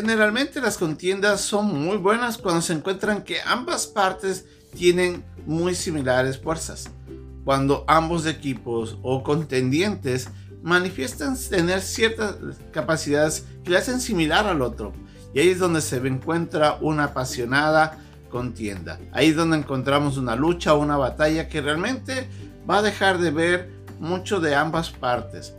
Generalmente las contiendas son muy buenas cuando se encuentran que ambas partes tienen muy similares fuerzas. Cuando ambos equipos o contendientes manifiestan tener ciertas capacidades que le hacen similar al otro. Y ahí es donde se encuentra una apasionada contienda. Ahí es donde encontramos una lucha o una batalla que realmente va a dejar de ver mucho de ambas partes.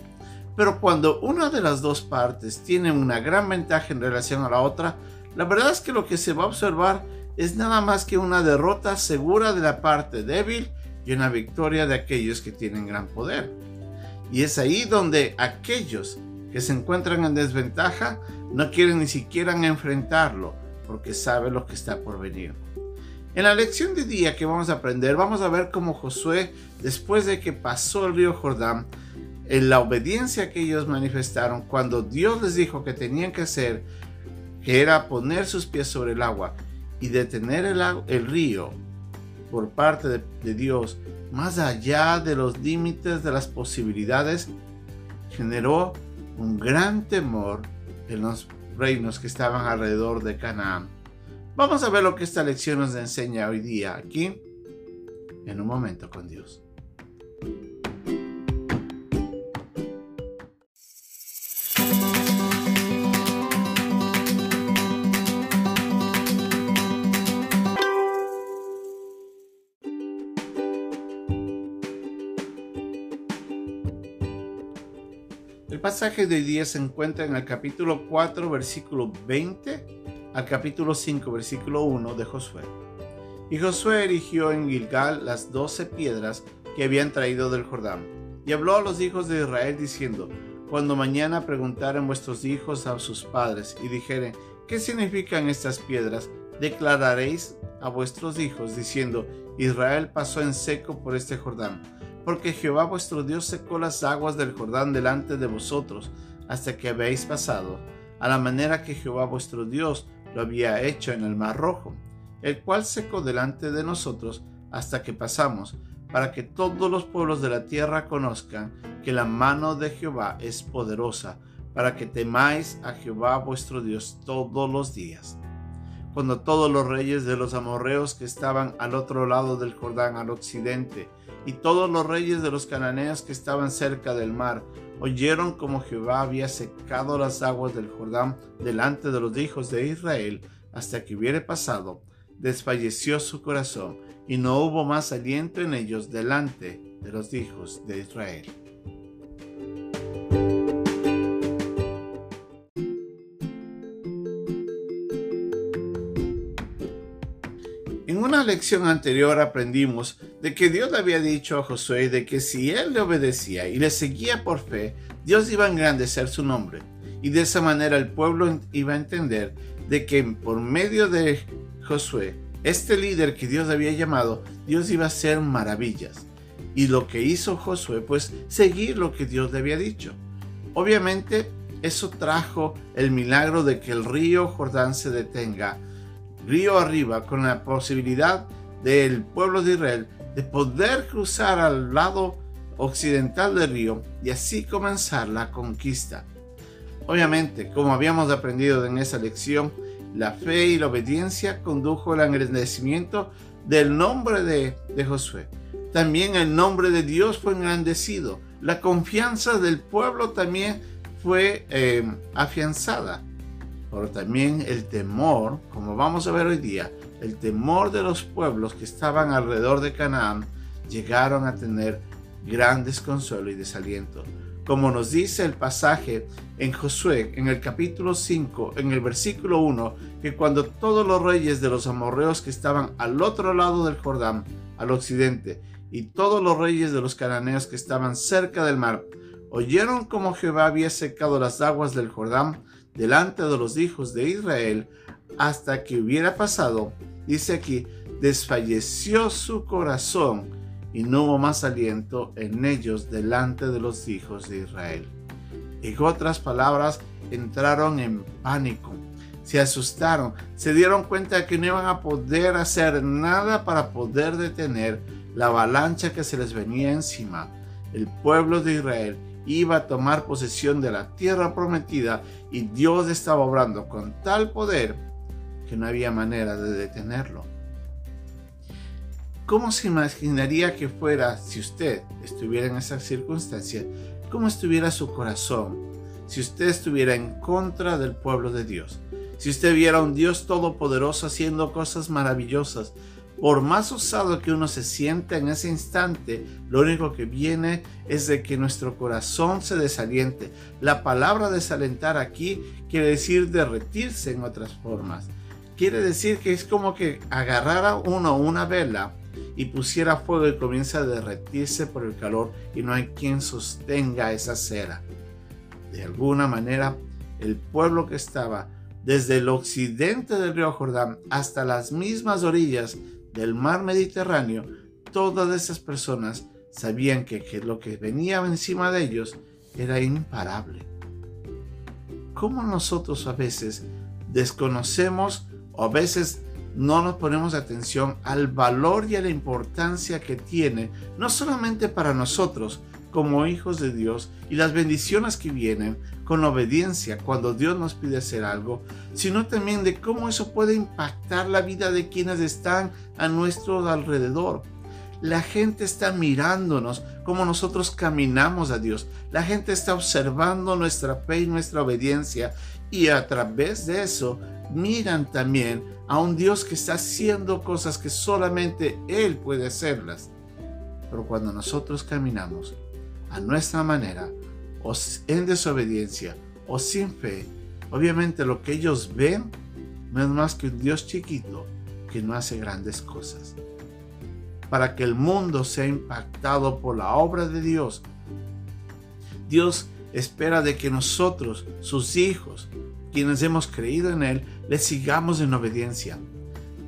Pero cuando una de las dos partes tiene una gran ventaja en relación a la otra, la verdad es que lo que se va a observar es nada más que una derrota segura de la parte débil y una victoria de aquellos que tienen gran poder. Y es ahí donde aquellos que se encuentran en desventaja no quieren ni siquiera enfrentarlo porque saben lo que está por venir. En la lección de día que vamos a aprender, vamos a ver cómo Josué, después de que pasó el río Jordán, en la obediencia que ellos manifestaron cuando Dios les dijo que tenían que hacer, que era poner sus pies sobre el agua y detener el, el río por parte de, de Dios, más allá de los límites de las posibilidades, generó un gran temor en los reinos que estaban alrededor de Canaán. Vamos a ver lo que esta lección nos enseña hoy día aquí, en un momento con Dios. El pasaje de hoy día se encuentra en el capítulo 4, versículo 20 al capítulo 5, versículo 1 de Josué. Y Josué erigió en Gilgal las doce piedras que habían traído del Jordán. Y habló a los hijos de Israel diciendo, Cuando mañana preguntaren vuestros hijos a sus padres y dijeren, ¿qué significan estas piedras? Declararéis a vuestros hijos diciendo, Israel pasó en seco por este Jordán porque Jehová vuestro Dios secó las aguas del Jordán delante de vosotros hasta que habéis pasado, a la manera que Jehová vuestro Dios lo había hecho en el mar rojo, el cual secó delante de nosotros hasta que pasamos, para que todos los pueblos de la tierra conozcan que la mano de Jehová es poderosa, para que temáis a Jehová vuestro Dios todos los días. Cuando todos los reyes de los amorreos que estaban al otro lado del Jordán al occidente, y todos los reyes de los cananeos que estaban cerca del mar oyeron como Jehová había secado las aguas del Jordán delante de los hijos de Israel hasta que hubiere pasado, desfalleció su corazón y no hubo más aliento en ellos delante de los hijos de Israel. En una lección anterior aprendimos de que Dios le había dicho a Josué de que si él le obedecía y le seguía por fe, Dios iba a engrandecer su nombre. Y de esa manera el pueblo iba a entender de que por medio de Josué, este líder que Dios había llamado, Dios iba a hacer maravillas. Y lo que hizo Josué, pues seguir lo que Dios le había dicho. Obviamente, eso trajo el milagro de que el río Jordán se detenga río arriba con la posibilidad del pueblo de Israel de poder cruzar al lado occidental del río y así comenzar la conquista. Obviamente, como habíamos aprendido en esa lección, la fe y la obediencia condujo al engrandecimiento del nombre de, Josué. También el nombre de Dios fue engrandecido. La confianza del pueblo también fue eh, afianzada pero también el temor, como vamos a ver hoy día, el temor de los pueblos que estaban alrededor de Canaán llegaron a tener gran desconsuelo y desaliento. Como nos dice el pasaje en Josué, en el capítulo 5, en el versículo 1, que cuando todos los reyes de los amorreos que estaban al otro lado del Jordán, al occidente, y todos los reyes de los cananeos que estaban cerca del mar, oyeron como Jehová había secado las aguas del Jordán delante de los hijos de Israel hasta que hubiera pasado, dice aquí, desfalleció su corazón y no hubo más aliento en ellos delante de los hijos de Israel. En otras palabras, entraron en pánico, se asustaron, se dieron cuenta que no iban a poder hacer nada para poder detener la avalancha que se les venía encima. El pueblo de Israel iba a tomar posesión de la tierra prometida y Dios estaba obrando con tal poder que no había manera de detenerlo. ¿Cómo se imaginaría que fuera si usted estuviera en esa circunstancia? ¿Cómo estuviera su corazón si usted estuviera en contra del pueblo de Dios? Si usted viera a un Dios todopoderoso haciendo cosas maravillosas, por más usado que uno se sienta en ese instante, lo único que viene es de que nuestro corazón se desaliente. La palabra desalentar aquí quiere decir derretirse en otras formas. Quiere decir que es como que agarrara uno una vela y pusiera fuego y comienza a derretirse por el calor y no hay quien sostenga esa cera. De alguna manera, el pueblo que estaba desde el occidente del río Jordán hasta las mismas orillas del mar Mediterráneo, todas esas personas sabían que, lo que venía encima de ellos era imparable. ¿Cómo nosotros a veces desconocemos o a veces no nos ponemos atención al valor y a la importancia que tiene, no solamente para nosotros como hijos de Dios y las bendiciones que vienen con obediencia cuando Dios nos pide hacer algo, sino también de cómo eso puede impactar la vida de quienes están a nuestro alrededor. La gente está mirándonos como nosotros caminamos a Dios. La gente está observando nuestra fe y nuestra obediencia y a través de eso miran también a un Dios que está haciendo cosas que solamente Él puede hacerlas. Pero cuando nosotros caminamos a nuestra manera, o en desobediencia o sin fe, obviamente lo que ellos ven no es más que un Dios chiquito que no hace grandes cosas. Para que el mundo sea impactado por la obra de Dios, Dios espera de que nosotros, sus hijos, quienes hemos creído en Él, le sigamos en obediencia.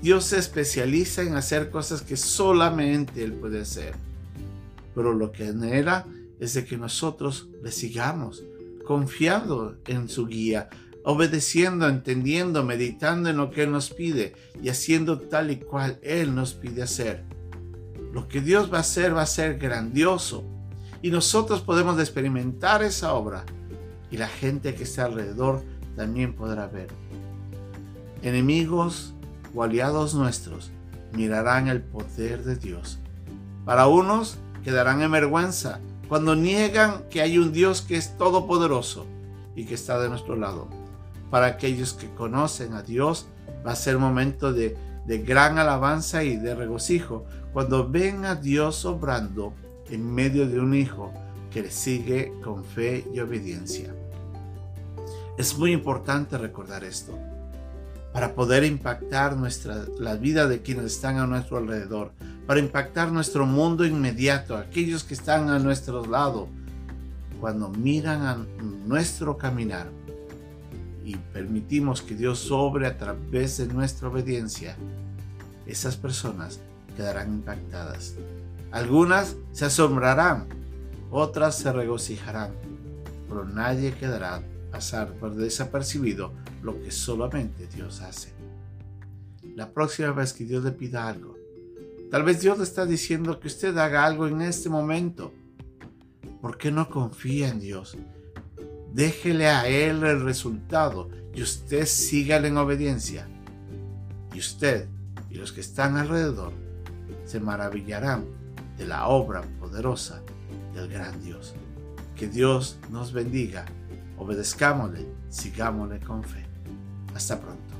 Dios se especializa en hacer cosas que solamente Él puede hacer. Pero lo que anhela es de que nosotros le sigamos, confiando en su guía, obedeciendo, entendiendo, meditando en lo que Él nos pide y haciendo tal y cual Él nos pide hacer. Lo que Dios va a hacer va a ser grandioso y nosotros podemos experimentar esa obra y la gente que está alrededor también podrá ver. Enemigos o aliados nuestros mirarán el poder de Dios. Para unos quedarán en vergüenza cuando niegan que hay un Dios que es todopoderoso y que está de nuestro lado. Para aquellos que conocen a Dios va a ser momento de, de gran alabanza y de regocijo cuando ven a Dios obrando en medio de un hijo que le sigue con fe y obediencia. Es muy importante recordar esto para poder impactar nuestra, la vida de quienes están a nuestro alrededor, para impactar nuestro mundo inmediato, aquellos que están a nuestro lado, cuando miran a nuestro caminar y permitimos que Dios obre a través de nuestra obediencia, esas personas quedarán impactadas. Algunas se asombrarán, otras se regocijarán, pero nadie quedará pasar por desapercibido lo que solamente Dios hace. La próxima vez que Dios le pida algo, tal vez Dios le está diciendo que usted haga algo en este momento. ¿Por qué no confía en Dios? Déjele a Él el resultado y usted sígale en obediencia. Y usted y los que están alrededor se maravillarán de la obra poderosa del gran Dios. Que Dios nos bendiga Obedezcámosle, sigámosle con fe. Hasta pronto.